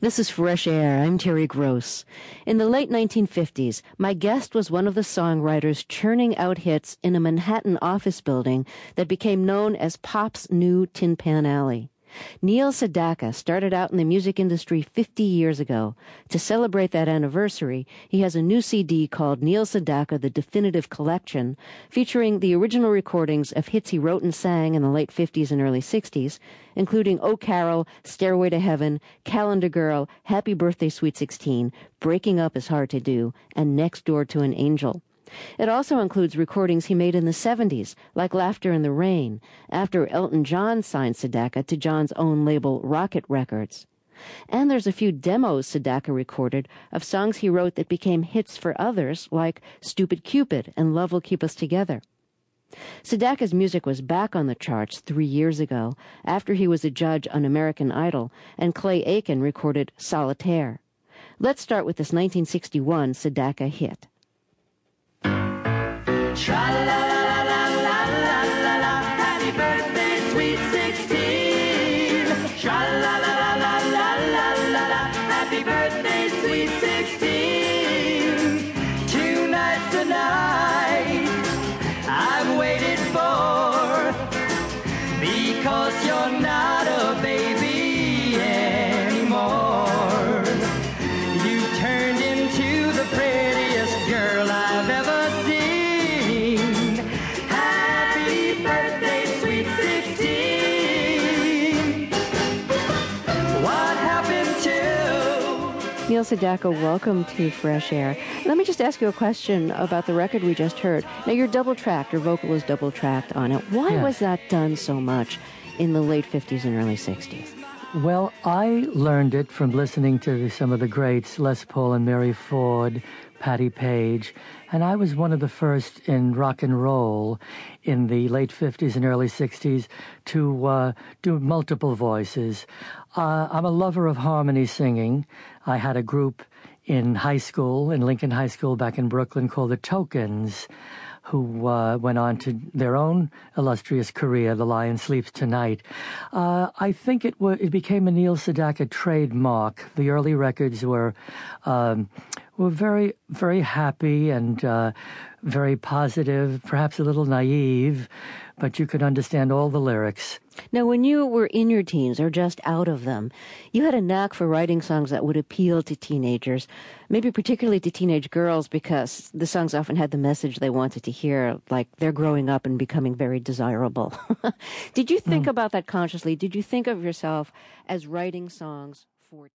This is Fresh Air. I'm Terry Gross. In the late 1950s, my guest was one of the songwriters churning out hits in a Manhattan office building that became known as Pop's New Tin Pan Alley. Neil Sedaka started out in the music industry 50 years ago. To celebrate that anniversary, he has a new CD called Neil Sedaka The Definitive Collection, featuring the original recordings of hits he wrote and sang in the late 50s and early 60s, including Oh Carol, Stairway to Heaven, Calendar Girl, Happy Birthday Sweet 16, Breaking Up is Hard to Do, and Next Door to an Angel. It also includes recordings he made in the 70s, like Laughter in the Rain, after Elton John signed Sedaka to John's own label Rocket Records. And there's a few demos Sedaka recorded of songs he wrote that became hits for others, like Stupid Cupid and Love Will Keep Us Together. Sedaka's music was back on the charts three years ago, after he was a judge on American Idol, and Clay Aiken recorded Solitaire. Let's start with this 1961 Sedaka hit. Happy birthday, sweet 16. Tonight's the night Neil Sedaka, welcome to Fresh Air. Let me just ask you a question about the record we just heard. Now, you're double tracked, your vocal is double tracked on it. Why Yes. was that done so much in the late 50s and early 60s? Well, I learned it from listening to some of the greats, Les Paul and Mary Ford, Patti Page, and I was one of the first in rock and roll in the late 50s and early 60s to uh, do multiple voices. Uh, I'm a lover of harmony singing. I had a group in high school, in Lincoln High School back in Brooklyn called the Tokens who uh, went on to their own illustrious career, The Lion Sleeps Tonight. Uh, I think it, wa it became a Neil Sedaka trademark. The early records were um, were very, very happy and uh, very positive, perhaps a little naive, but you could understand all the lyrics. Now, when you were in your teens or just out of them, you had a knack for writing songs that would appeal to teenagers, maybe particularly to teenage girls, because the songs often had the message they wanted to hear, like they're growing up and becoming very desirable. Did you think about that consciously? Did you think of yourself as writing songs